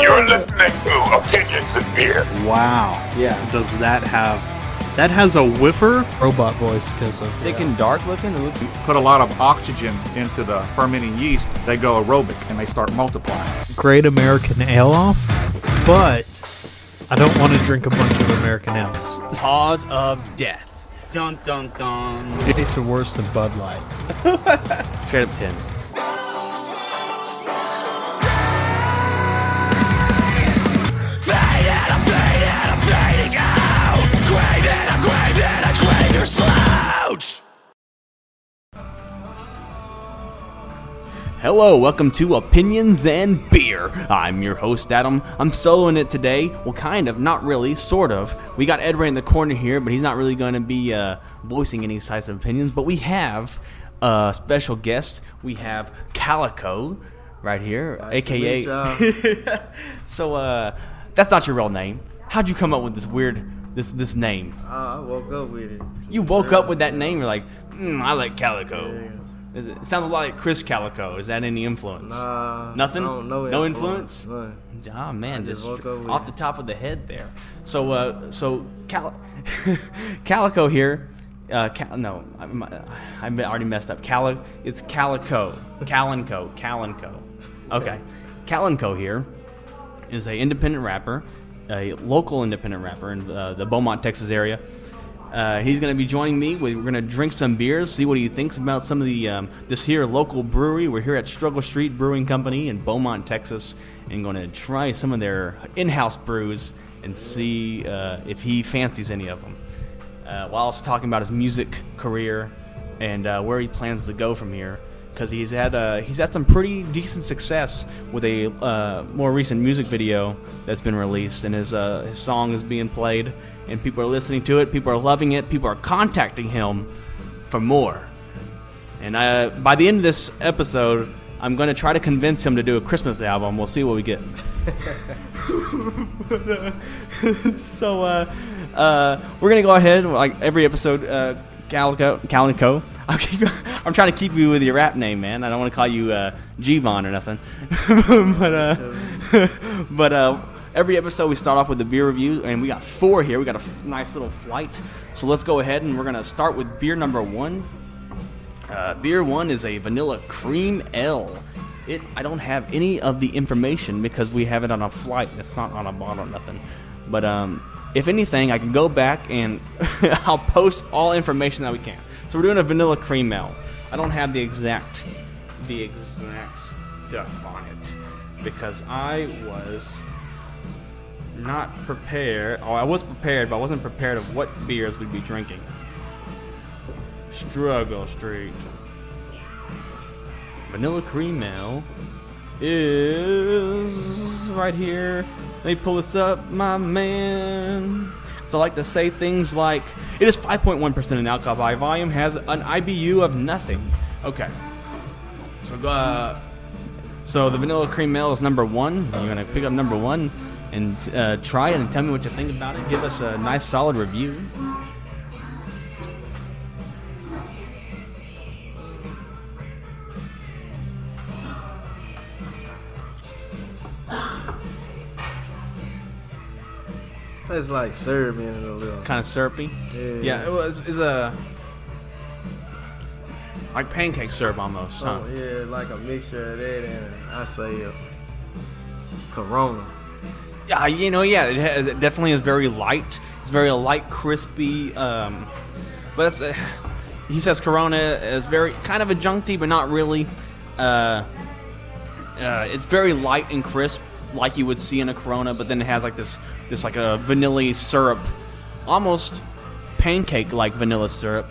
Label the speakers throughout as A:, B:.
A: You're listening to Opinions in Beer.
B: Wow.
C: Yeah.
B: Does that have? That has a whiffer.
D: robot voice because of
C: Thick and dark looking. It looks.
E: put a lot of oxygen into the fermenting yeast, they go aerobic and they start multiplying.
D: Great American Ale off, but I don't want to drink a bunch of American ales.
F: Cause of death. Dun dun dun.
D: It tastes worse than Bud Light.
C: Straight up 10. Hello, welcome to Opinions and Beer. I'm your host, Adam. I'm soloing it today. Well, kind of, not really, sort of. We got Ed Ray in the corner here, but he's not really going to be uh, voicing any types of opinions. But we have a special guest. We have Calico right here,
G: Nice
C: aka. so, uh, that's not your real name. How'd you come up with this weird, this this name?
G: Uh, I woke up with it.
C: You woke up with that name. You're like, mm, I like Calico. Is it, it sounds a lot like Chris Calico. Is that any influence?
G: Nah,
C: Nothing.
G: Know
C: no
G: influence.
C: influence. Ah man,
G: I just
C: just,
G: woke up with
C: off
G: it.
C: the top of the head there. So, uh, so Cal- Calico here. Uh, Cal- no, I, I already messed up. Cali- it's Calico, Calenco, Calenco. Okay, Calenco here is a independent rapper, a local independent rapper in uh, the Beaumont, Texas area. Uh, he's going to be joining me. We're going to drink some beers, see what he thinks about some of the um, this here local brewery. We're here at Struggle Street Brewing Company in Beaumont, Texas, and going to try some of their in-house brews and see uh, if he fancies any of them. Uh, while also talking about his music career and uh, where he plans to go from here, because he's had uh, he's had some pretty decent success with a uh, more recent music video that's been released, and his uh, his song is being played, and people are listening to it, people are loving it, people are contacting him for more. And uh, by the end of this episode, I'm going to try to convince him to do a Christmas album. We'll see what we get. so uh, uh, we're gonna go ahead like every episode. Calico, Calico. I'm, keep, I'm trying to keep you with your rap name, man. I don't want to call you uh, Gvon or nothing. but uh, but uh, every episode we start off with a beer review, and we got four here. We got a f- nice little flight. So let's go ahead and we're gonna start with beer number one. Uh, beer one is a vanilla cream ale. It I don't have any of the information because we have it on a flight. It's not on a bottle or nothing. But um, if anything, I can go back and I'll post all information that we can. So we're doing a vanilla cream ale. I don't have the exact the exact stuff on it because I was not prepared. Oh, I was prepared, but I wasn't prepared of what beers we'd be drinking. Struggle Street. Vanilla cream ale is right here. Let me pull this up, my man. So I like to say things like it is 5.1% in alcohol by volume, has an IBU of nothing. Okay. So uh, so the vanilla cream ale is number one. You're gonna pick up number one and uh, try it and tell me what you think about it. Give us a nice solid review.
G: Tastes like syrup in it a little.
C: kind of syrupy.
G: Yeah.
C: Yeah, it was is a like pancake syrup almost. Huh?
G: Oh, yeah, like a mixture of that and I say a Corona.
C: Yeah, you know, yeah, it, has, it definitely is very light. It's very light, crispy. Um, but it's, uh, he says Corona is very kind of adjuncty, but not really. Uh, uh, it's very light and crisp, like you would see in a Corona. But then it has like this, this like a vanilla syrup, almost pancake-like vanilla syrup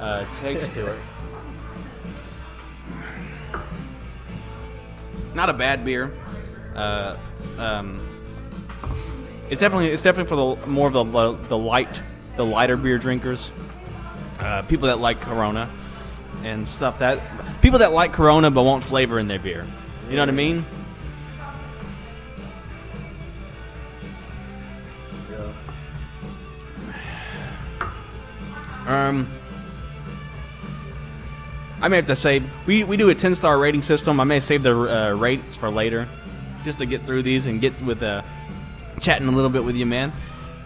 C: uh, taste to it. Not a bad beer. Uh, um, it's definitely it's definitely for the more of the the light the lighter beer drinkers, uh, people that like Corona and stuff that people that like Corona but want flavor in their beer. You know what I mean? Um, I may have to say we, we do a ten star rating system. I may save the uh, rates for later, just to get through these and get with uh, chatting a little bit with you, man.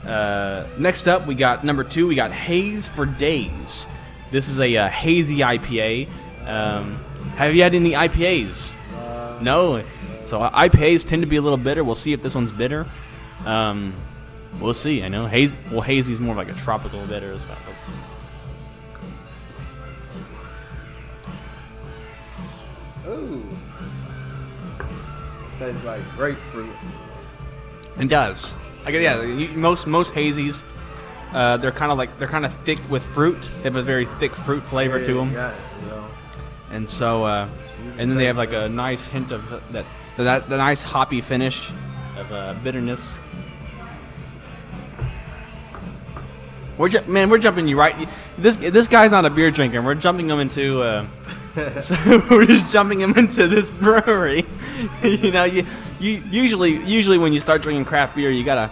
C: Uh, next up, we got number two. We got Haze for Days. This is a uh, hazy IPA. Um, have you had any IPAs? no. So uh, IPAs tend to be a little bitter. We'll see if this one's bitter. Um, we'll see. I know haze. Well, hazy's more like a tropical bitter. So
G: Tastes like grapefruit.
C: It does. I guess, yeah. you- Most most hazies, uh, they're kind of like they're kind of thick with fruit. They have a very thick fruit flavor
G: Yeah,
C: to them,
G: Got it, you know.
C: and so uh, and then they have like a nice hint of that that the nice hoppy finish of uh, bitterness. We're ju- man, we're jumping you right. This this guy's not a beer drinker. We're jumping him into. Uh, so we're just jumping him into this brewery. you know, you, you usually usually when you start drinking craft beer, you gotta.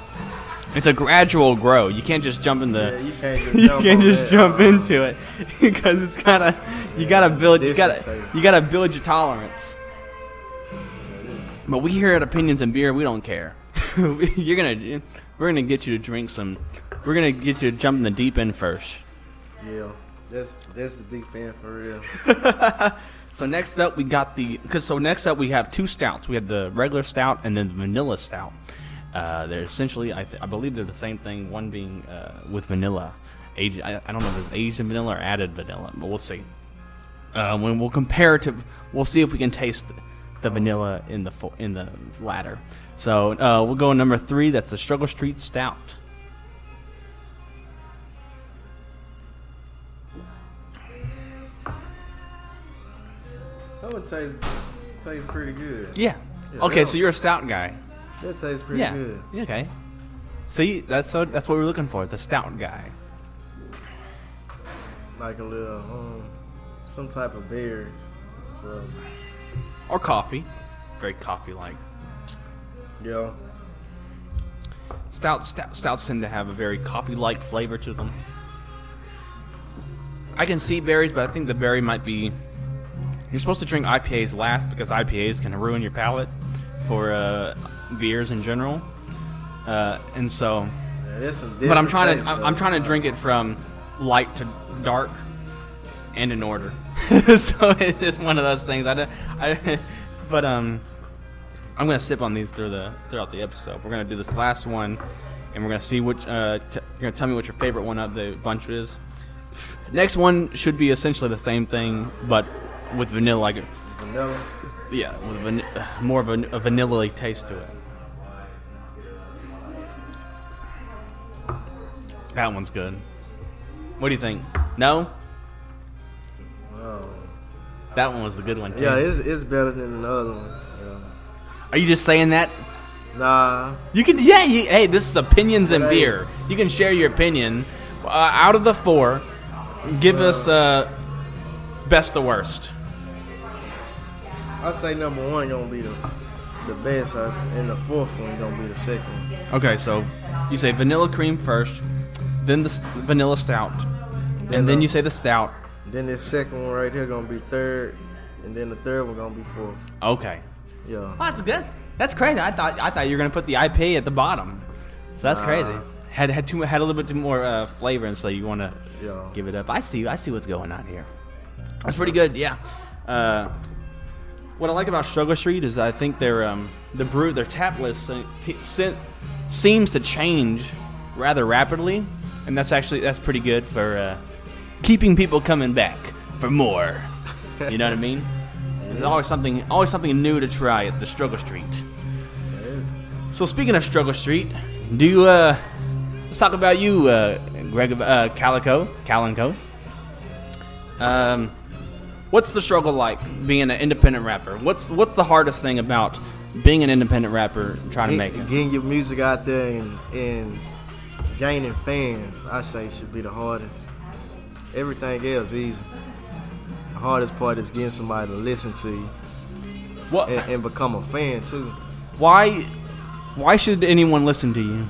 C: It's a gradual grow. You can't just jump in the.
G: Yeah, you can't just jump
C: can't just
G: that,
C: jump into it because it's gotta. You gotta build. You gotta.
G: taste.
C: You gotta build your tolerance. But we here at Opinions and Beer, we don't care. You're gonna. We're gonna get you to drink some. We're gonna get you to jump in the deep end first.
G: Yeah. That's that's the deep end for real.
C: So next up, we got the because so next up we have two stouts. We have the regular stout and then the vanilla stout. Uh, they're essentially, I, th- I believe they're the same thing. One being uh, with vanilla, aged. I, I don't know if it's aged vanilla or added vanilla, but we'll see. Uh, when we'll compare it to, we'll see if we can taste the vanilla in the fo- in the latter. So uh, we'll go number three. That's the Struggle Street Stout.
G: That one tastes tastes pretty good.
C: Yeah.
G: Yeah,
C: Okay, so you're a stout guy.
G: That tastes pretty
C: yeah.
G: good.
C: Okay. See, that's so that's what we're looking for. The stout guy.
G: Like a little um, some type of berries. So
C: or coffee. Very coffee like.
G: yeah.
C: Stout, stout stouts tend to have a very coffee like flavor to them. I can see berries, but I think the berry might be. You're supposed to drink IPAs last because IPAs can ruin your palate for uh, beers in general. Uh, and so, but I'm trying to I'm. I'm trying to drink it from light to dark and in order. so it's just one of those things. I, don't- I but um, I'm gonna sip on these through the throughout the episode. We're gonna do this last one, and we're gonna see which. Uh, t- you're gonna tell me what your favorite one of the bunch is. Next one should be essentially the same thing, but with vanilla. Like,
G: vanilla.
C: yeah, with van- more of a, a vanilla taste to it. That one's good. What do you think? No, that one was the good one too.
G: Yeah, it's, it's better than the other one.
C: Are you just saying that?
G: Nah,
C: You can, yeah. You, hey, this is opinions and beer. You can share your opinion. Uh, out of the four, give us uh, best to worst.
G: I say number one gonna be the the best, uh, and the fourth one gonna be the second. one.
C: Okay, so you say vanilla cream first, then the s- vanilla stout, and then
G: Vanilla.
C: you say the stout.
G: Then this second one right here gonna be third, and then the third one gonna be fourth.
C: Okay.
G: Yeah.
C: Well, that's good. That's crazy. I thought I thought you were gonna put the IPA at the bottom. So that's
G: Nah.
C: crazy. Had had too had a little bit more uh, flavor, and so you want to
G: Yeah.
C: give it up. I see. I see what's going on here. That's pretty good. Yeah. Uh, what I like about Struggle Street is I think their um, the brew their tap list seems to change rather rapidly, and that's actually that's pretty good for uh, keeping people coming back for more. You know what I mean? There's always something always something new to try at the Struggle Street. So speaking of Struggle Street, do you uh let's talk about you, uh Greg uh Calico. Um what's the struggle like being an independent rapper? What's what's the hardest thing about being an independent rapper and trying to make it?
G: Getting your music out there and, and gaining fans, I say, should be the hardest. Everything else easy. The hardest part is getting somebody to listen to you
C: What
G: and, and become a fan too.
C: why why should anyone listen to you?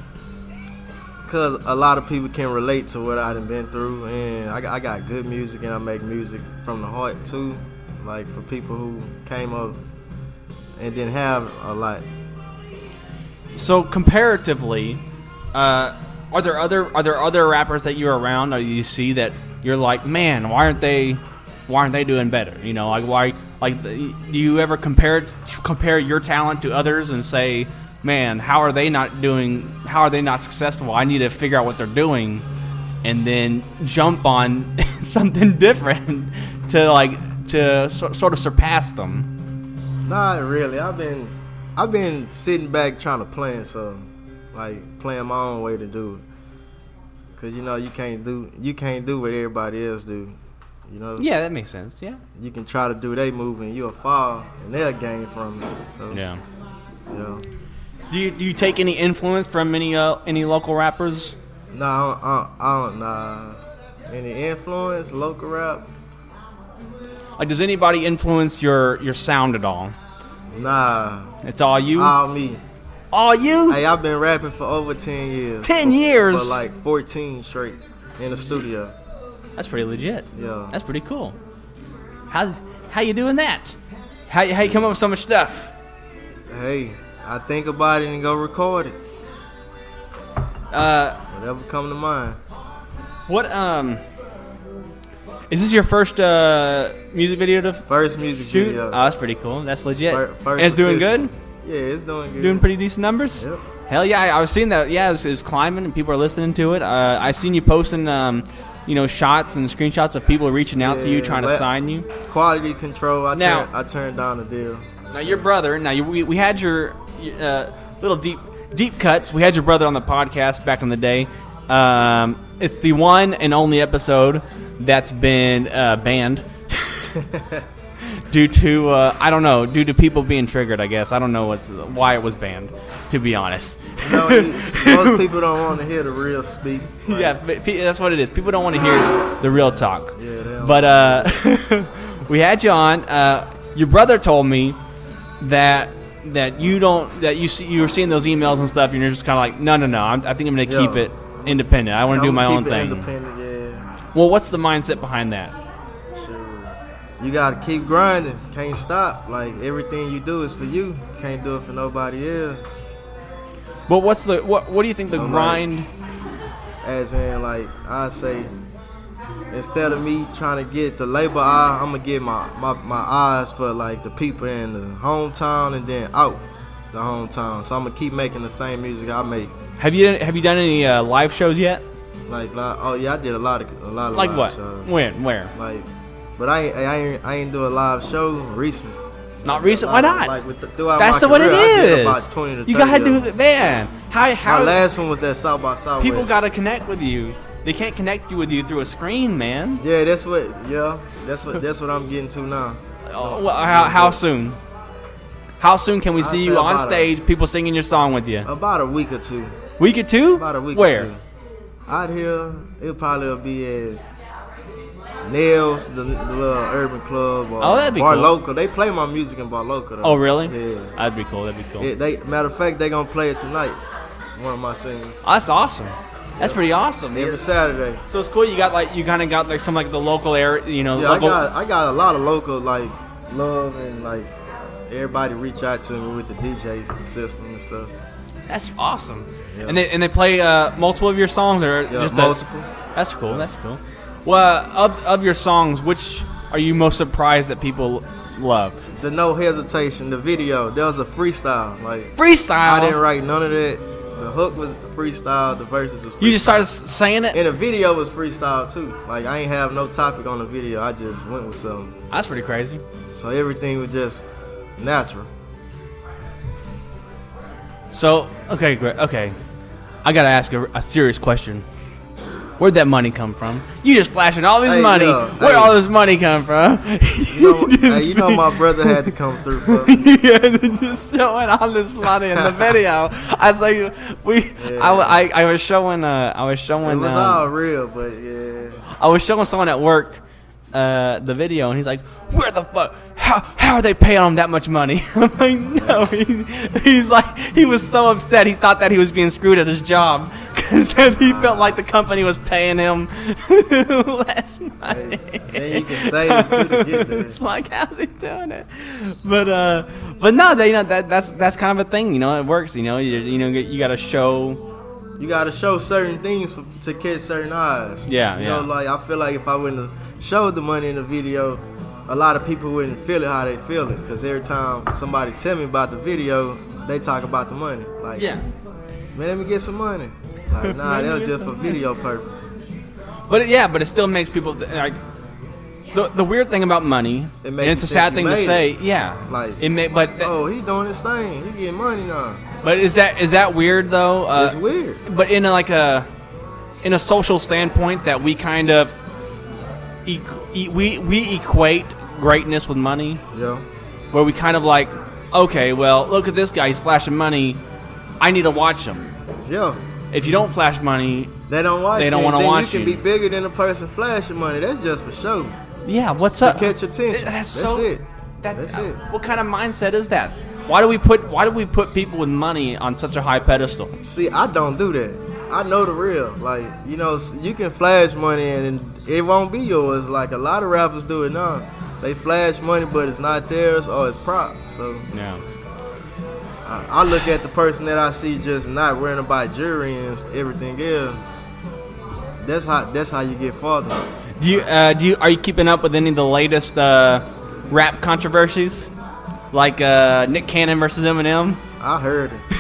G: Cause a lot of people can relate to what I've been through, and I I got good music, and I make music from the heart too. Like for people who came up and didn't have a lot,
C: so comparatively, uh, are there other are there other rappers that you're around or you see that you're like, man, why aren't they why aren't they doing better? You know, like why like do you ever compare compare your talent to others and say, man, how are they not doing? How are they not successful? I need to figure out what they're doing, and then jump on something different to like to so, sort of surpass them.
G: Not really. I've been I've been sitting back trying to plan something, like playing my own way to do it. Cause you know you can't do you can't do what everybody else do. You know.
C: Yeah, that makes sense. Yeah.
G: You can try to do they move and you'll fall and they'll gain from it. So
C: Yeah.
G: yeah.
C: Do you, do you take any influence from any uh, any local rappers?
G: No, I don't, I don't, nah. Any influence, local rap?
C: Like, does anybody influence your your sound at all?
G: Nah.
C: It's all you.
G: All me.
C: all you.
G: Hey, I've been rapping for over ten years.
C: 10
G: For-
C: years?
G: For like fourteen straight in the studio.
C: That's pretty legit.
G: Yeah.
C: That's pretty cool. How how you doing that? How how you come up with so much stuff?
G: Hey, I think about it and go record it.
C: Uh,
G: Whatever come to mind.
C: what um. Is this your first uh, music video to
G: First music
C: shoot?
G: video.
C: Oh, that's pretty cool. That's legit.
G: Fir- first
C: and it's doing
G: official.
C: good.
G: Yeah, it's doing good.
C: Doing pretty decent numbers.
G: Yep.
C: Hell yeah, I, I was seeing that. Yeah, it was, it was climbing and people are listening to it. Uh, I seen you posting, um, you know, shots and screenshots of people reaching out to you trying to sign you.
G: Quality control. I
C: Now-
G: I turned down the deal.
C: Now your brother. Now you, we, we had your uh, little deep deep cuts. We had your brother on the podcast back in the day. Um, it's the one and only episode that's been uh, banned due to uh, I don't know due to people being triggered. I guess I don't know what's why it was banned. To be honest.
G: It's- most people don't want to hear the real speak. Like,
C: yeah, that's what it is. People don't want to hear the real talk.
G: Yeah.
C: But uh, we had you on. Uh, your brother told me that that you don't that you see you were seeing those emails and stuff, and you're just kind of like, no, no, no. I'm, I think I'm going to keep it independent. I want to do my own thing.
G: Independent, yeah.
C: Well, what's the mindset behind that?
G: Sure. You gotta keep grinding. Can't stop. Like everything you do is for you. Can't do it for nobody else.
C: But what's the what? What do you think the
G: like-
C: grind?
G: As in, like I say, instead of me trying to get the labor eye, I'm gonna get my, my my eyes for like the people in the hometown and then out the hometown. So I'm gonna keep making the same music I make.
C: have you have you done any uh, live shows yet?
G: Like, like oh yeah, I did a lot of a lot of
C: Like what?
G: shows.
C: When? Where?
G: Like, but I ain't, I ain't I ain't do a live show recent.
C: Not recent. Why not?
G: Like with the, throughout
C: That's
G: my
C: what it
G: career, I. About 20 to
C: you gotta do it, man. How
G: My
C: how
G: last one was at South by Southwest.
C: people gotta connect with you? They can't connect you with you through a screen, man.
G: Yeah, that's what. Yeah, that's what. That's what I'm getting to now.
C: Oh, well, how, how soon? How soon can we
G: I'd
C: see you on
G: about a-
C: stage, people singing your song with you?
G: About a week or two.
C: Week or two?
G: About a week
C: Where?
G: or two. Out here, it probably will be at Nails, the, the little urban club, or
C: Oh, that'd be
G: Bar
C: cool.
G: Local. They play my music in Bar Local. Though.
C: Oh, really?
G: Yeah.
C: That'd be cool. That'd be cool.
G: Yeah, they matter of fact, they're gonna play it tonight. One of my singles
C: Oh, that's awesome. That's pretty awesome.
G: every Saturday.
C: So it's cool. You got like you kind of got like some like the local area, you know,
G: Yeah, I got I got a lot of local like love and like everybody reach out to me with the DJ system and stuff.
C: that's awesome. And they and they play uh, multiple of your songs or
G: Yeah,
C: just a-
G: multiple.
C: that's cool. That's cool. Well, uh, of of your songs, which are you most surprised that people love?
G: The no hesitation, the video, that was a freestyle. Like
C: Freestyle.
G: I didn't write none of that. The hook was freestyle, the verses was freestyle.
C: You just started saying it.
G: and the video was freestyle too. Like I ain't have no topic on the video. I just went with something.
C: That's pretty crazy.
G: So everything was just natural.
C: So okay, great. Okay, I gotta ask a, a serious question. Where'd that money come from? You just flashing all this
G: Hey,
C: money.
G: yo,
C: Where'd
G: hey.
C: all this money come from?
G: You know, hey, you know my brother had to come through for me.
C: yeah, just showing all this money in the video. I was like, we, I, I, I was showing, uh, I was showing.
G: It was
C: um,
G: all real, but yeah.
C: I was showing someone at work, uh, the video, and he's like, "Where the fuck? How, how are they paying him that much money?" I'm like, "No." He, he's like, he was so upset. He thought that he was being screwed at his job said he felt like the company was paying him less money.
G: Then you can save it to get
C: it's like how's he doing it? But uh, but no, they, you know that that's that's kind of a thing. You know, it works. You know, you you know you got to show.
G: You gotta show certain things for, to catch certain eyes.
C: Yeah,
G: you
C: yeah.
G: know, like I feel like if I wouldn't have showed the money in the video, a lot of people wouldn't feel it how they feel it. Cause every time somebody tell me about the video, they talk about the money. Like,
C: Yeah,
G: man, let me get some money. Like, nah, that was just for video purpose.
C: but it, yeah, but it still makes people th- like. The, the weird thing about money,
G: It
C: and
G: makes
C: it's a sad thing to
G: made
C: say, yeah.
G: Like,
C: it may, but
G: Oh, he doing his thing. He getting money now.
C: but is that is that weird though? Uh,
G: it's weird.
C: but in a, like a in a social standpoint that we kind of equ- e- we we equate greatness with money
G: Yeah.
C: where we kind of like okay well look at this guy he's flashing money i need to watch him
G: Yeah.
C: If you don't flash money
G: They don't watch
C: They don't wanna watch
G: you.
C: you.
G: can be bigger than the person flashing money. That's just for show.
C: yeah what's up
G: Catch attention.
C: that's,
G: That's
C: so
G: it.
C: that-
G: That's it.
C: Uh, what kind of mindset is that why do we put why do we put people with money on such a high pedestal
G: See, I don't do that. I know the real. Like, you know, you can flash money and it won't be yours. Like a lot of rappers do it now. They flash money, but it's not theirs or it's prop. So
C: yeah
G: I, I look at the person that I see just not worrying about jewelry and everything else. That's how that's how you get farther.
C: do you uh, do you are you keeping up with any of the latest uh, rap controversies like uh, nick cannon versus eminem
G: I heard it.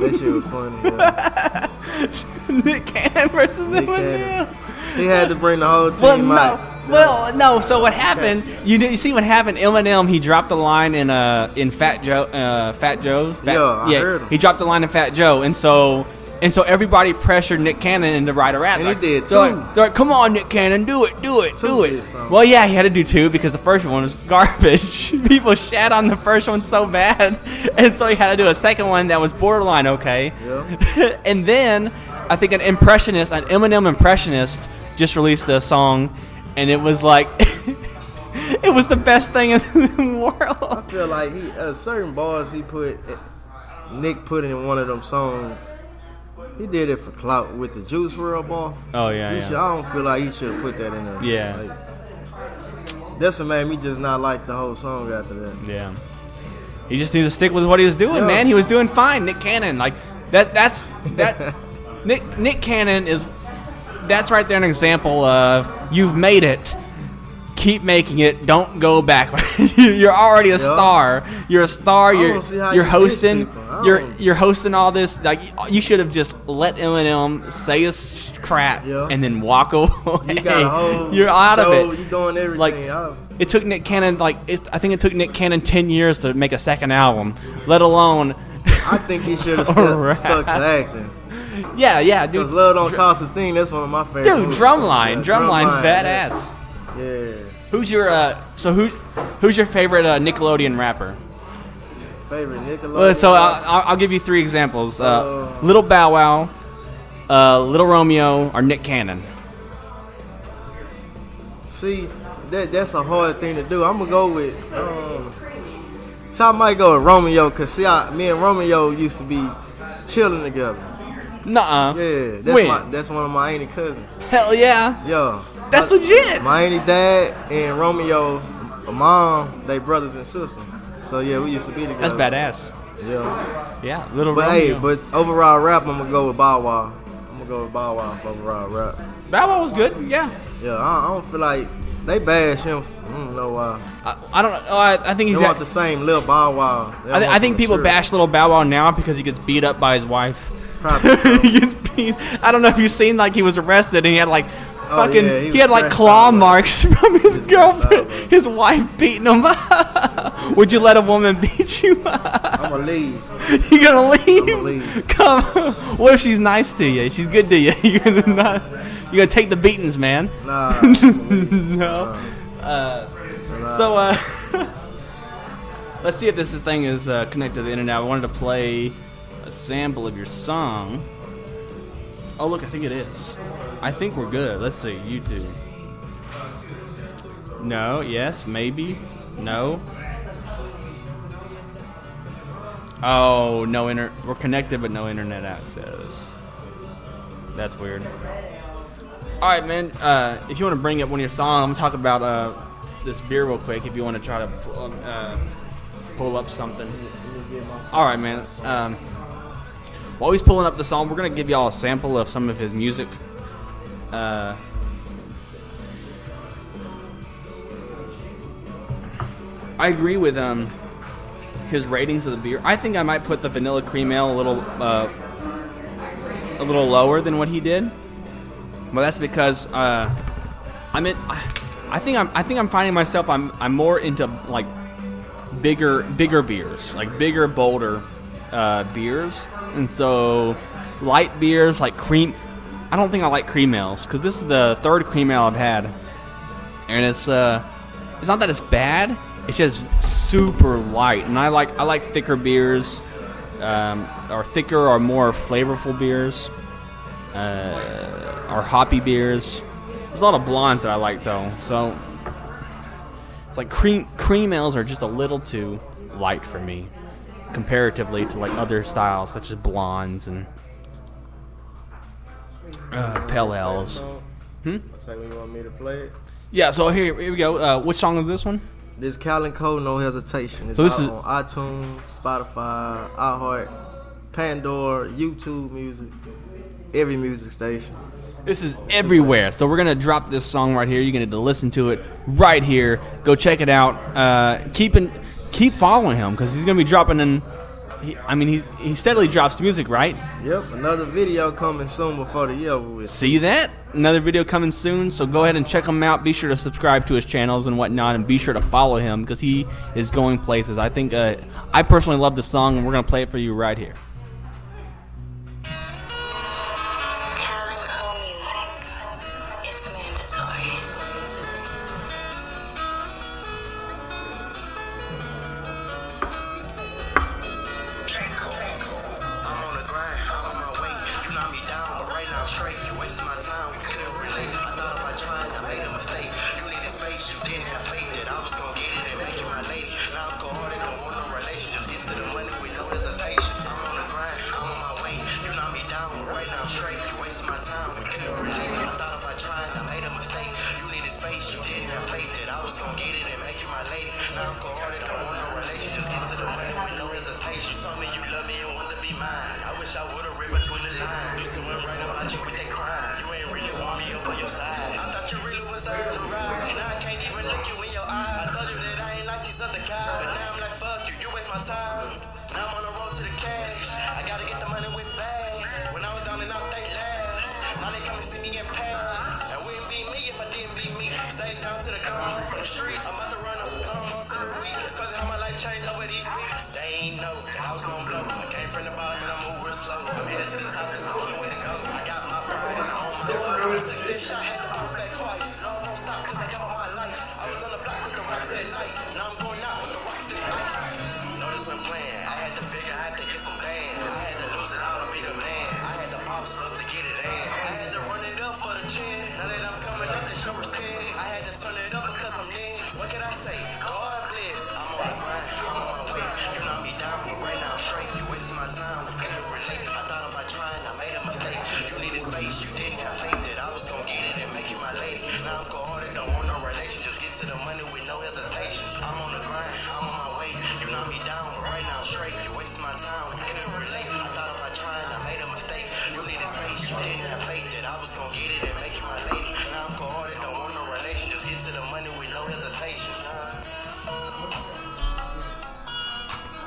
G: that shit was funny.
C: Nick Cannon versus
G: Nick
C: Eminem.
G: Cannon. He had to bring the whole team
C: Well, no.
G: out.
C: Well, no. So what happened? You you see what happened? Eminem he dropped a line in uh in Fat Joe uh Fat Joe. Fat,
G: Yeah, I heard him.
C: He dropped a line in Fat Joe, and so and so everybody pressured Nick Cannon into write a rap.
G: And he
C: Like,
G: did,
C: they're
G: too.
C: Like, they're like, come on, Nick Cannon, do it, do it,
G: Two
C: do it. Well, yeah, he had to do two because the first one was garbage. People shat on the first one so bad, and so he had to do a second one that was borderline okay.
G: Yeah.
C: and then I think an impressionist, an Eminem impressionist, just released a song, and it was like, it was the best thing in the world.
G: I feel like he uh, certain bars he put Nick put in one of them songs. He did it for clout with the Juice WRLD ball.
C: Oh yeah,
G: He should, I don't feel like he should have put that in there.
C: Yeah.
G: Like, that's what made me just not like the whole song after that.
C: yeah. He just needs to stick with what he was doing,
G: Yeah.
C: man. He was doing fine. Nick Cannon, like that. That's that. Nick Nick Cannon is. That's right there an example of you've made it. Keep making it. Don't go back. you're already a star. You're a star. You're
G: don't see how
C: you're
G: you
C: hosting. You're you're hosting all this. Like you should have just let Eminem say his crap
G: Yeah.
C: and then walk away.
G: You got
C: you're out
G: show,
C: of it.
G: doing everything.
C: Like it took Nick Cannon like it, I think it took Nick Cannon ten years to make a second album, let alone.
G: I think he should have stuck to acting.
C: Yeah, yeah, dude.
G: Because Love Don't Cost a Thing, that's one of my favorite
C: Dude,
G: movies.
C: Drumline,
G: Yeah,
C: Drumline's
G: Drumline,
C: badass.
G: Yeah.
C: Who's your uh? So who, who's your favorite uh, Nickelodeon rapper?
G: Favorite Nickelodeon.
C: Well, so I'll, I'll I'll give you three examples. Uh,
G: Uh.
C: Little Bow Wow, uh, Little Romeo, or Nick Cannon.
G: See, that that's a hard thing to do. I'm gonna go with. Um, so I might go with Romeo, cause see, I, me and Romeo used to be chilling together.
C: Nuh-uh.
G: Yeah, that's
C: When?
G: my that's one of my auntie cousins.
C: Hell yeah.
G: Yo,
C: That's
G: my,
C: legit.
G: My auntie dad and Romeo, mom, they brothers and sisters. So yeah, we used to be together.
C: That's badass.
G: Yeah,
C: Yeah, Little
G: but
C: Romeo.
G: hey, but overall rap, I'm gonna go with Bow Wow. I'm gonna go with Bow Wow for overall rap.
C: Bow Wow was good. Yeah.
G: Yeah, I, I don't feel like they bash him. I don't know why.
C: I, I don't know. Oh, I, I think
G: They
C: he's.
G: want
C: At,
G: the same Lil Bow Wow. They
C: I, th- I think people
G: maturity.
C: bash Little Bow Wow now because he gets beat up by his wife.
G: Probably so.
C: he gets beat. I don't know if you've seen like he was arrested and he had like fucking
G: Oh, yeah, he
C: he, had like claw
G: out,
C: marks from his girlfriend,
G: out,
C: his wife beating him. Up Would you let a woman beat you?
G: I'm gonna leave.
C: you gonna leave?
G: I'ma leave.
C: Come. What if she's nice to you? She's good to you. You're gonna not. You're gonna take the beatings, man.
G: Nah.
C: No. Uh, so uh, let's see if this thing is uh, connected to the internet. I wanted to play a sample of your song. Oh look, I think it is. I think we're good. Let's see, YouTube. No, yes, maybe, no. Oh, no inter. We're connected, but no internet access. That's weird. All right, man. Uh, if you want to bring up one of your songs, I'm gonna talk about uh, this beer real quick. If you want to try to pull, uh, pull up something. All right, man. Um, while he's pulling up the song, we're gonna give y'all a sample of some of his music. Uh, I agree with um, his ratings of the beer. I think I might put the vanilla cream ale a little uh, a little lower than what he did. Well, that's because uh, I'm in. I think I'm. I think I'm finding myself. I'm. I'm more into like bigger, bigger beers, like bigger, bolder uh, beers, and so light beers like cream. I don't think I like cream ales because this is the third cream ale I've had, and it's uh, it's not that it's bad. It's just super light, and I like I like thicker beers, um, or thicker or more flavorful beers uh, or hoppy beers. There's a lot of blondes that I like though, so it's like cream cream ales are just a little too light for me, comparatively to like other styles such as blondes and uh, pale ales. Hmm?
H: You want me to play it.
C: Yeah, so here, here we go. Uh, which song is this one?
H: This Callan Cole, no hesitation. It's
C: So this is-
H: on iTunes, Spotify, iHeart, Pandora, YouTube Music, every music station.
C: This is everywhere. So we're gonna drop this song right here. You're gonna to listen to it right here. Go check it out. Uh, keep in, keep following him because he's gonna be dropping in. He, I mean, he he steadily drops music, right?
H: Yep, another video coming soon before the year over with.
C: See that? Another video coming soon. So go ahead and check him out. Be sure to subscribe to his channels and whatnot, and be sure to follow him because he is going places. I think uh, I personally love the song, and we're gonna play it for you right here.
G: Paris. And wouldn't be me if I didn't be me. Stay down to the come up from the streets. I'm about to run up come on to the week. Cause how my life changed over these weeks. They ain't know that I was gonna blow. I came from the bottom and I move real slow. I'm headed to the top, that's the only way to go. I got my pride and I own my soul. I took this shot, had to bounce back twice. No, don't stop, cause I got my life. I was on the block with the rocks at night. Now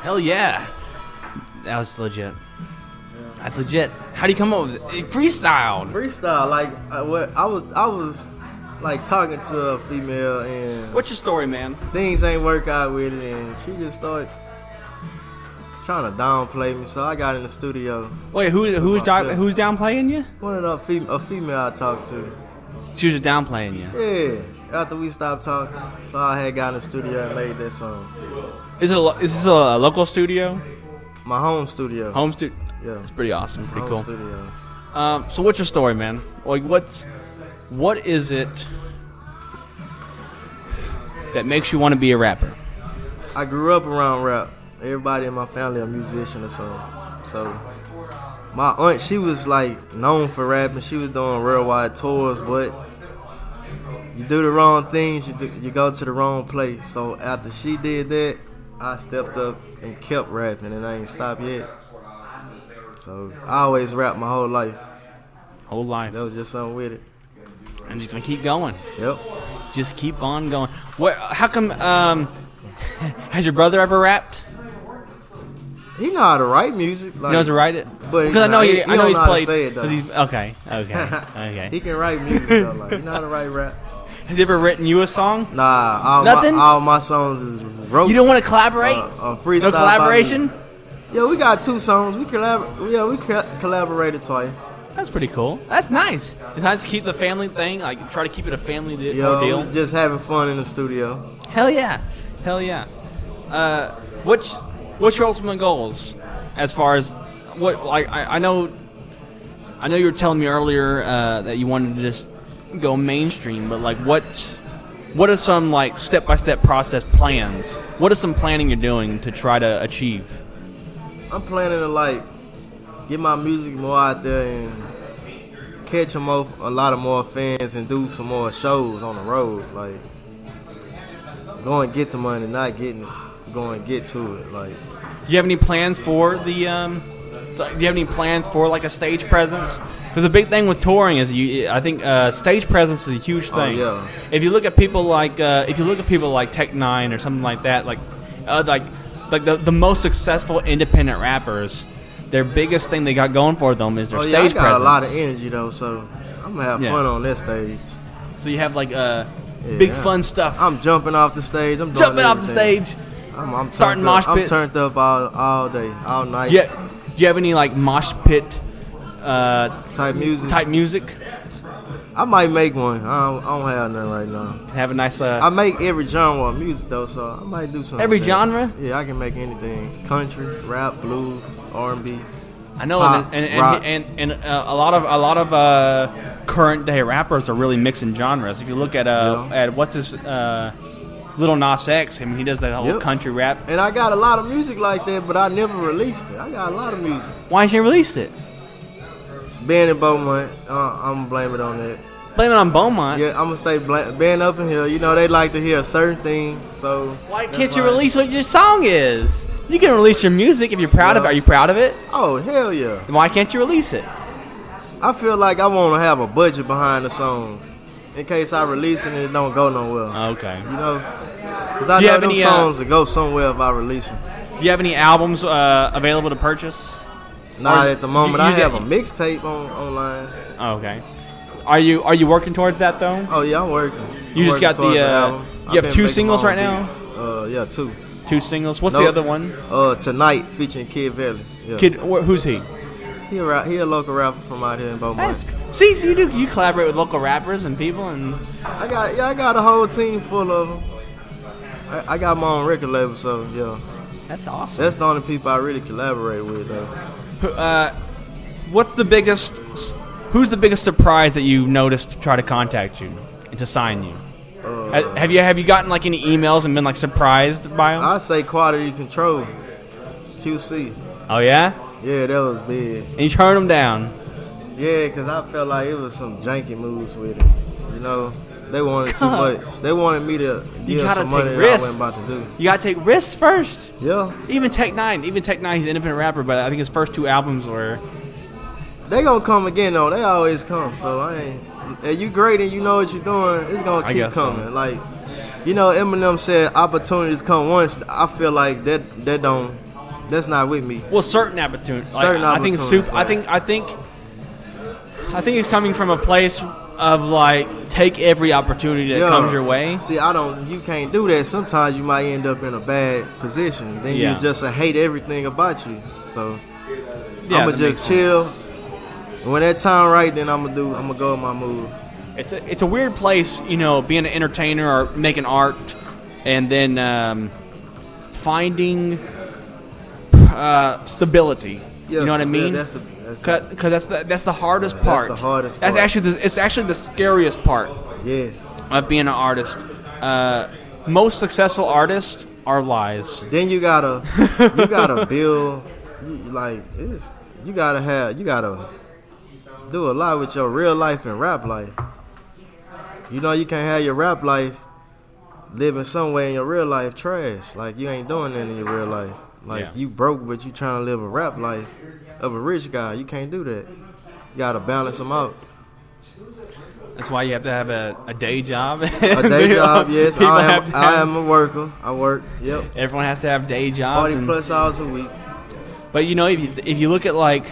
C: Hell yeah, that was legit. That's legit. How do you come up with it? Freestyle.
H: Freestyle, like I, what I was, I was like talking to a female and
C: What's your story, man?
H: things ain't work out with it, and she just started trying to downplay me. So I got in the studio.
C: Wait, who who's down, who's downplaying you?
H: One of the fem- a female I talked to.
C: She was just downplaying you.
H: Yeah. After we stopped talking, so I had got in the studio and made this song.
C: Is it a, is this a local studio?
H: My home studio.
C: Home studio.
H: Yeah.
C: It's pretty awesome. Pretty
H: home
C: cool.
H: studio.
C: Um, so what's your story, man? Like, what's what is it that makes you want to be a rapper?
H: I grew up around rap. Everybody in my family a musician or something. So
G: my aunt, she was like known for rapping. She was doing worldwide tours, but you do the wrong things, you do, you go to the wrong place. So after she did that, I stepped up and kept rapping, and I ain't stopped yet. So I always rap my whole life.
C: Whole life.
G: That was just something with it.
C: And just gonna keep going.
G: Yep.
C: Just keep on going. What? How come? Um, has your brother ever rapped?
G: He know how to write music. Like,
C: he knows to write it.
G: But
C: because I know he,
G: he-
C: I know he's
G: know how to
C: played.
G: say it,
C: he's- okay, okay, okay.
G: he can write music though. Like he know how to write raps.
C: Has he ever written you a song?
G: Nah, all
C: Nothing?
G: My, all my songs is wrote.
C: You don't want to collaborate?
G: Uh, uh, freestyle
C: no collaboration?
G: me. Yeah, we got two songs. We collab. Yeah, we co- collaborated twice.
C: That's pretty cool. That's nice. It's nice to keep the family thing. Like try to keep it a family de-
G: Yo,
C: ordeal.
G: we just having fun in the studio.
C: Hell yeah, hell yeah. Uh, what's what's your ultimate goals as far as what? Like I, I know, I know you were telling me earlier uh, that you wanted to just go mainstream, but like what? What are some like step by step process plans? What is some planning you're doing to try to achieve?
G: I'm planning to like get my music more out there and catch a more, a lot of more fans and do some more shows on the road. Like go and get the money, not getting it. Go and get to it. Like
C: Do you have any plans for the? Um, do you have any plans for like a stage presence? Because the big thing with touring is you. I think uh, stage presence is a huge
G: Oh,
C: thing.
G: yeah.
C: If you look at people like uh, if you look at people like Tech N9ne or something like that, like uh, like like the the most successful independent rappers, their biggest thing they got going for them is their
G: oh yeah, I
C: stage
G: got
C: presence.
G: a lot of energy though, so I'm gonna have
C: Yeah.
G: fun on that stage.
C: so you have like uh,
G: Yeah.
C: big fun stuff.
G: I'm jumping off the stage. I'm doing
C: Jumping off the stage.
G: I'm, I'm
C: Starting
G: up.
C: mosh
G: I'm turned up all all day, all night.
C: Yeah. Do you have any like mosh pit uh,
G: Type music.
C: type music?
G: I might make one. I don't, I don't have none right now.
C: Have a nice. Uh,
G: I make every genre of music though, so I might do something.
C: Every
G: like
C: genre?
G: Yeah, I can make anything: country, rap, blues, R&B.
C: I know,
G: pop,
C: and and and, and, and uh, a lot of a lot of uh, current day rappers are really mixing genres. If you look at uh,
G: Yeah.
C: at what's his uh, Lil Nas X, I mean, he does that whole
G: Yep.
C: country rap.
G: And I got a lot of music like that, but I never released it. I got a lot of music.
C: Why didn't you release it?
G: Ben and Beaumont, uh, I'm gonna blame it on that.
C: Blame it on Beaumont.
G: Yeah, I'm gonna say Ben up in here. You know they like to hear a certain thing, so
C: Why can't you
G: why-
C: release what your song is? You can release your music if you're proud of it. Are you proud of it?
G: Oh hell yeah!
C: Then why can't you release it?
G: I feel like I want to have a budget behind the songs in case I release it and it don't go nowhere.
C: Okay.
G: You know, because I
C: Do you
G: know
C: have
G: them
C: any, uh,
G: songs will go somewhere if I release them.
C: Do you have any albums uh, available to purchase?
G: Not at the moment. I have a mixtape on online.
C: Oh, okay. Are you are you working towards that though?
G: Oh yeah, I'm working.
C: You
G: I'm
C: just
G: working
C: got the, uh, you
G: I've
C: have two singles right now?
G: Uh, yeah, two.
C: Two singles. What's the other one?
G: Uh, tonight featuring Kid Valley. Yeah.
C: Kid, wh- who's he?
G: He a, he a local rapper from out here in Beaumont.
C: See, so you do you collaborate with local rappers and people, and
G: I got yeah, I got a whole team full of them. I, I got my own record label, so yeah.
C: That's awesome.
G: That's the only people I really collaborate with, though.
C: Uh, what's the biggest? Who's the biggest surprise that you noticed to try to contact you and to sign you?
G: Uh,
C: have you have you gotten like any emails and been like surprised by them?
G: I say quality control, QC.
C: oh yeah,
G: Yeah, that was big.
C: and you turned them down.
G: Yeah, cause I felt like it was some janky moves with it. You know, they wanted too much. They wanted me to
C: You
G: give
C: gotta
G: some
C: take
G: money that I
C: risks.
G: wasn't about to do.
C: You gotta take risks first.
G: Yeah,
C: Even Tech N9ne, even Tech N9ne, he's an independent rapper, but I think his first two albums were.
G: they gonna come again though. They always come. So I ain't. And you great and you know what you're doing. It's gonna keep
C: guess so.
G: coming. Like, you know, Eminem said opportunities come once. I feel like that that don't. That's not with me.
C: Well, certain opportunities.
G: Certain
C: I think
G: opportunities,
C: super. I think. I think. I think it's coming from a place of like take every opportunity that
G: Yeah.
C: comes your way.
G: See, I don't. You can't do that. Sometimes you might end up in a bad position. Then
C: Yeah.
G: you just uh, hate everything about you. So
C: Yeah,
G: I'ma just chill. And when that time right, then I'ma do. I'ma go with my move.
C: It's a, it's a weird place, you know, being an entertainer or making art, and then um, finding uh, stability.
G: Yeah,
C: you know what I
G: yeah,
C: mean?
G: that's the- that's
C: because that's the that's the hardest
G: that's
C: part.
G: the hardest
C: That's
G: part.
C: actually the, it's actually the scariest part
G: Yeah.
C: of being an artist. Uh, most successful artists are lies.
G: Then you gotta. you gotta build. You, like it's. you gotta have you gotta do a lot with your real life and rap life. You know you can't have your rap life living somewhere in your real life trash. Like you ain't doing that in your real life. Like
C: Yeah.
G: you broke, but you trying to live a rap life of a rich guy. You can't do that. You gotta balance them out.
C: That's why you have to have a, a day job.
G: A day job, yes.
C: People
G: I
C: have
G: am.
C: to
G: I am a worker. I work. Yep.
C: Everyone has to have day jobs.
G: Forty plus hours a week.
C: But you know, if you if you look at like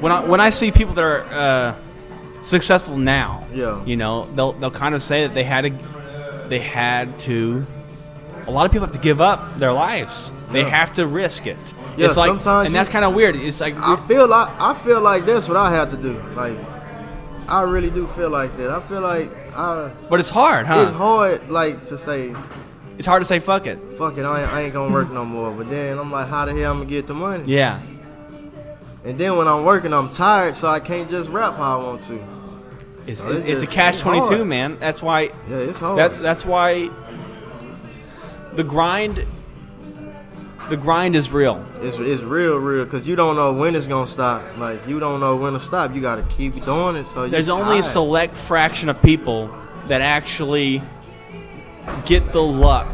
C: when I when I see people that are uh, successful now,
G: Yeah.
C: you know, they'll they'll kind of say that they had to they had to. A lot of people have to give up their lives. They
G: Yeah.
C: have to risk it.
G: Yeah,
C: it's like,
G: sometimes
C: and
G: you-
C: that's kind of weird. It's like
G: I feel like I feel like that's what I have to do. Like I really do feel like that. I feel like I.
C: But it's hard, huh?
G: It's hard, like to say,
C: It's hard to say fuck it.
G: fuck it, I ain't, I ain't gonna work no more. But then I'm like, how the hell I'm gonna get the money?
C: Yeah.
G: And then when I'm working, I'm tired, so I can't just rap how I want to.
C: It's,
G: So it's
C: it's a
G: just-
C: catch
G: it's
C: twenty two, man. That's why.
G: Yeah, it's hard.
C: That's that's why. The grind. The grind is real.
G: It's, it's real, real, because you don't know when it's gonna stop. Like you don't know when to stop. You gotta keep doing it. So
C: There's only a select fraction of people that actually get the luck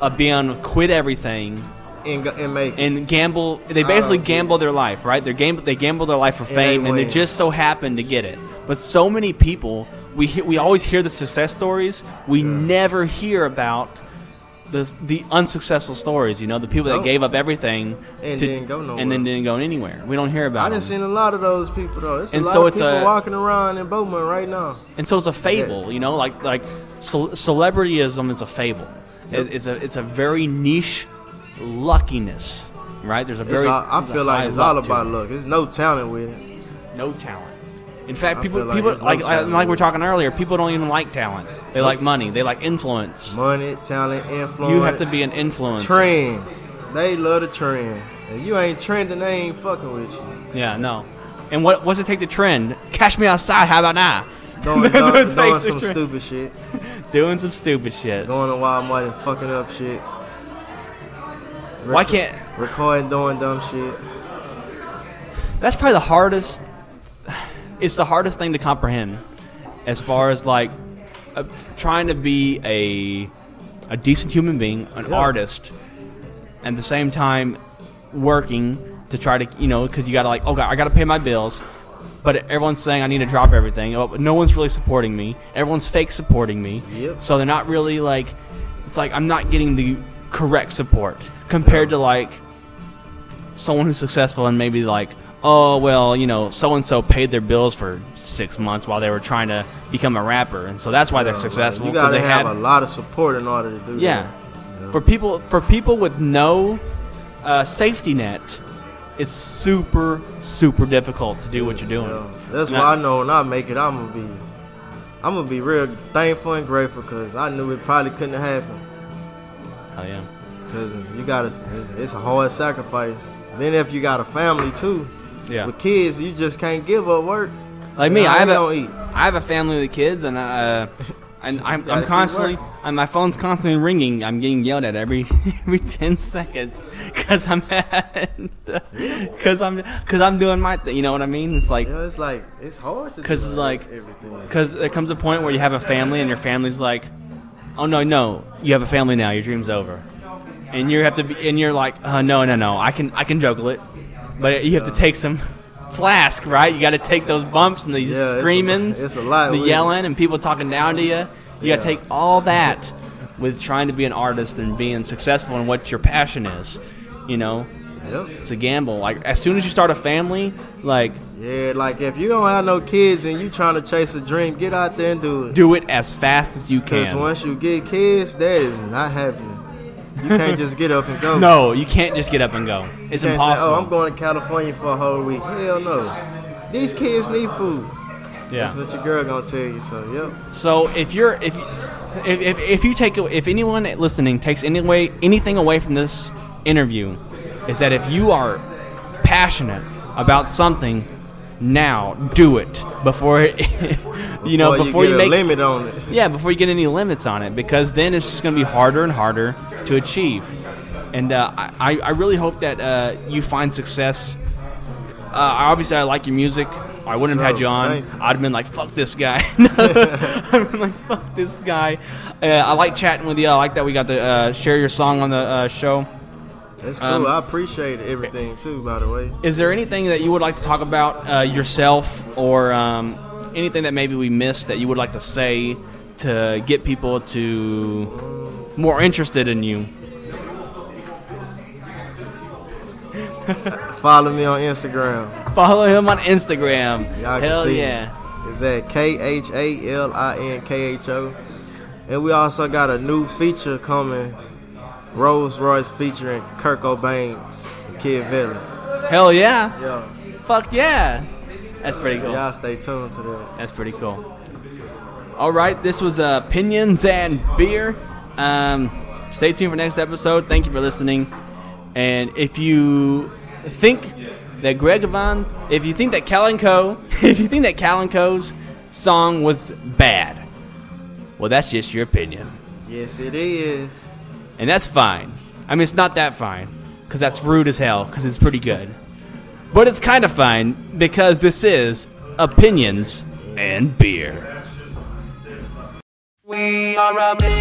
C: of being quit everything
G: and, and make.
C: and gamble. They basically gamble their life, right? They gamble. They gamble their life for
G: they
C: fame, and they
G: win.
C: just so happen to get it. But so many people, we we always hear the success stories. We never hear about the the unsuccessful stories. You know, the people that
G: Nope.
C: gave up everything
G: And
C: to-
G: didn't go nowhere.
C: and then didn't go anywhere. We don't hear about
G: I
C: them.
G: done seen a lot of those people though. It's a
C: And
G: lot
C: so
G: of
C: it's
G: people
C: a-
G: walking around in Bowman right now.
C: and so it's a fable, you know, like like ce- celebrityism is a fable. It, it's a it's a very niche luckiness, right? There's a very
G: all, I feel like it's all about luck. There's no talent with it.
C: no talent. In fact,
G: I
C: people
G: like
C: people
G: no
C: like like, like we we're talking earlier. People don't even like talent. They like money. They like influence.
G: Money, talent, influence.
C: You have to be an influencer.
G: trend. They love the trend. If you ain't trending, they ain't fucking with you.
C: Yeah, no. And what what's it take to trend? Cash me outside. How about now?
G: Doing, doing, doing some
C: trend.
G: stupid shit.
C: Doing some stupid shit.
G: Going to Walmart and fucking up shit.
C: Why can't
G: Recording, doing dumb shit.
C: That's probably the hardest. It's the hardest thing to comprehend, as far as like uh, trying to be a a decent human being, an
G: Yeah.
C: artist, and at the same time working to try to you know because you got to like oh god I got to pay my bills, but everyone's saying I need to drop everything. Oh, but no one's really supporting me. Everyone's fake supporting me.
G: Yep.
C: So they're not really like it's like I'm not getting the correct support compared to like someone who's successful and maybe like, oh well, you know, so and so paid their bills for six months while they were trying to become a rapper, and so that's why they're successful
G: You
C: because
G: gotta
C: they
G: have
C: had
G: a lot of support in order to do
C: yeah.
G: that.
C: Yeah, for people for people with no uh, safety net, it's super super difficult to do what you're doing.
G: Yeah. That's
C: And
G: why
C: I-
G: I know when I make it, I'm gonna be, I'm gonna be real thankful and grateful because I knew it probably couldn't have happened.
C: Hell yeah.
G: Cause you gotta, it's a hard sacrifice. Then if you got a family too,
C: Yeah.
G: with kids, you just can't give up work.
C: Like me,
G: How
C: I have
G: they
C: a
G: gonna eat?
C: I have a family with kids, and uh, and I'm, I'm constantly and my phone's constantly ringing. I'm getting yelled at every every ten seconds because I'm because I'm because I'm doing my thing. You know what I mean? It's like
G: You know, it's like it's hard to.
C: because it's like
G: everything.
C: because there comes a point where you have a family and your family's like, oh no no, you have a family now. Your dream's over, and you have to be and you're like, uh, no no no, I can I can juggle it, but you have to take some. Flask, right? You got to take those bumps and the
G: Yeah, it's a-
C: screamings,
G: it's a lot
C: the yelling, and people talking down to you. You got to take all that with trying to be an artist and being successful in what your passion is. You know,
G: Yep.
C: it's a gamble. Like as soon as you start a family, like
G: Yeah, like if you don't have no kids and you trying to chase a dream, get out there and do it.
C: do it as fast as you can.
G: Because once you get kids, that is not happening. You can't just get up and go.
C: No, you can't just get up and go. It's impossible.
G: Say, oh, I'm going to California for a whole week. Hell no. These kids need food.
C: Yeah.
G: That's what your girl gonna tell you. So, yep.
C: So if you're if if if, if you take if anyone listening takes any way anything away from this interview, is that if you are passionate about something, now do it before you know
G: Before you
C: you, make
G: limit on it.
C: Yeah, before you get any limits on it, because then it's just going to be harder and harder to achieve. And uh, I, I really hope that uh, you find success obviously I like your music. I wouldn't have had you on. I'd have been like, "Fuck this guy." I'd been like, "Fuck this guy." Uh, I like chatting with you. I like that we got to uh, share your song on the uh, show.
G: That's cool.
C: Um,
G: I appreciate everything too. By the way,
C: Is there anything that you would like to talk about uh, yourself, or um, anything that maybe we missed that you would like to say to get people to more interested in you?
G: follow me on Instagram.
C: Follow him on Instagram.
G: Y'all can
C: Hell
G: see
C: yeah.
G: me. It's at K H A L I N K H O. And we also got a new feature coming, Rolls Royce featuring Kirk O'Baines, Kid Valley.
C: Hell yeah.
G: Yeah,
C: Fuck yeah. That's pretty cool.
G: y'all stay tuned to that.
C: That's pretty cool. All right, this was uh, Opinions and Beer. Um, stay tuned for next episode. Thank you for listening. And if you think that Greg Avon, if you think that Khalinkho, if you think that Khalinkho's song was bad, well, that's just your opinion,
G: Yes, it is.
C: and that's fine. I mean, it's not that fine because that's rude as hell because it's pretty good, but it's kind of fine because this is Opinions and Beer.
I: We are a.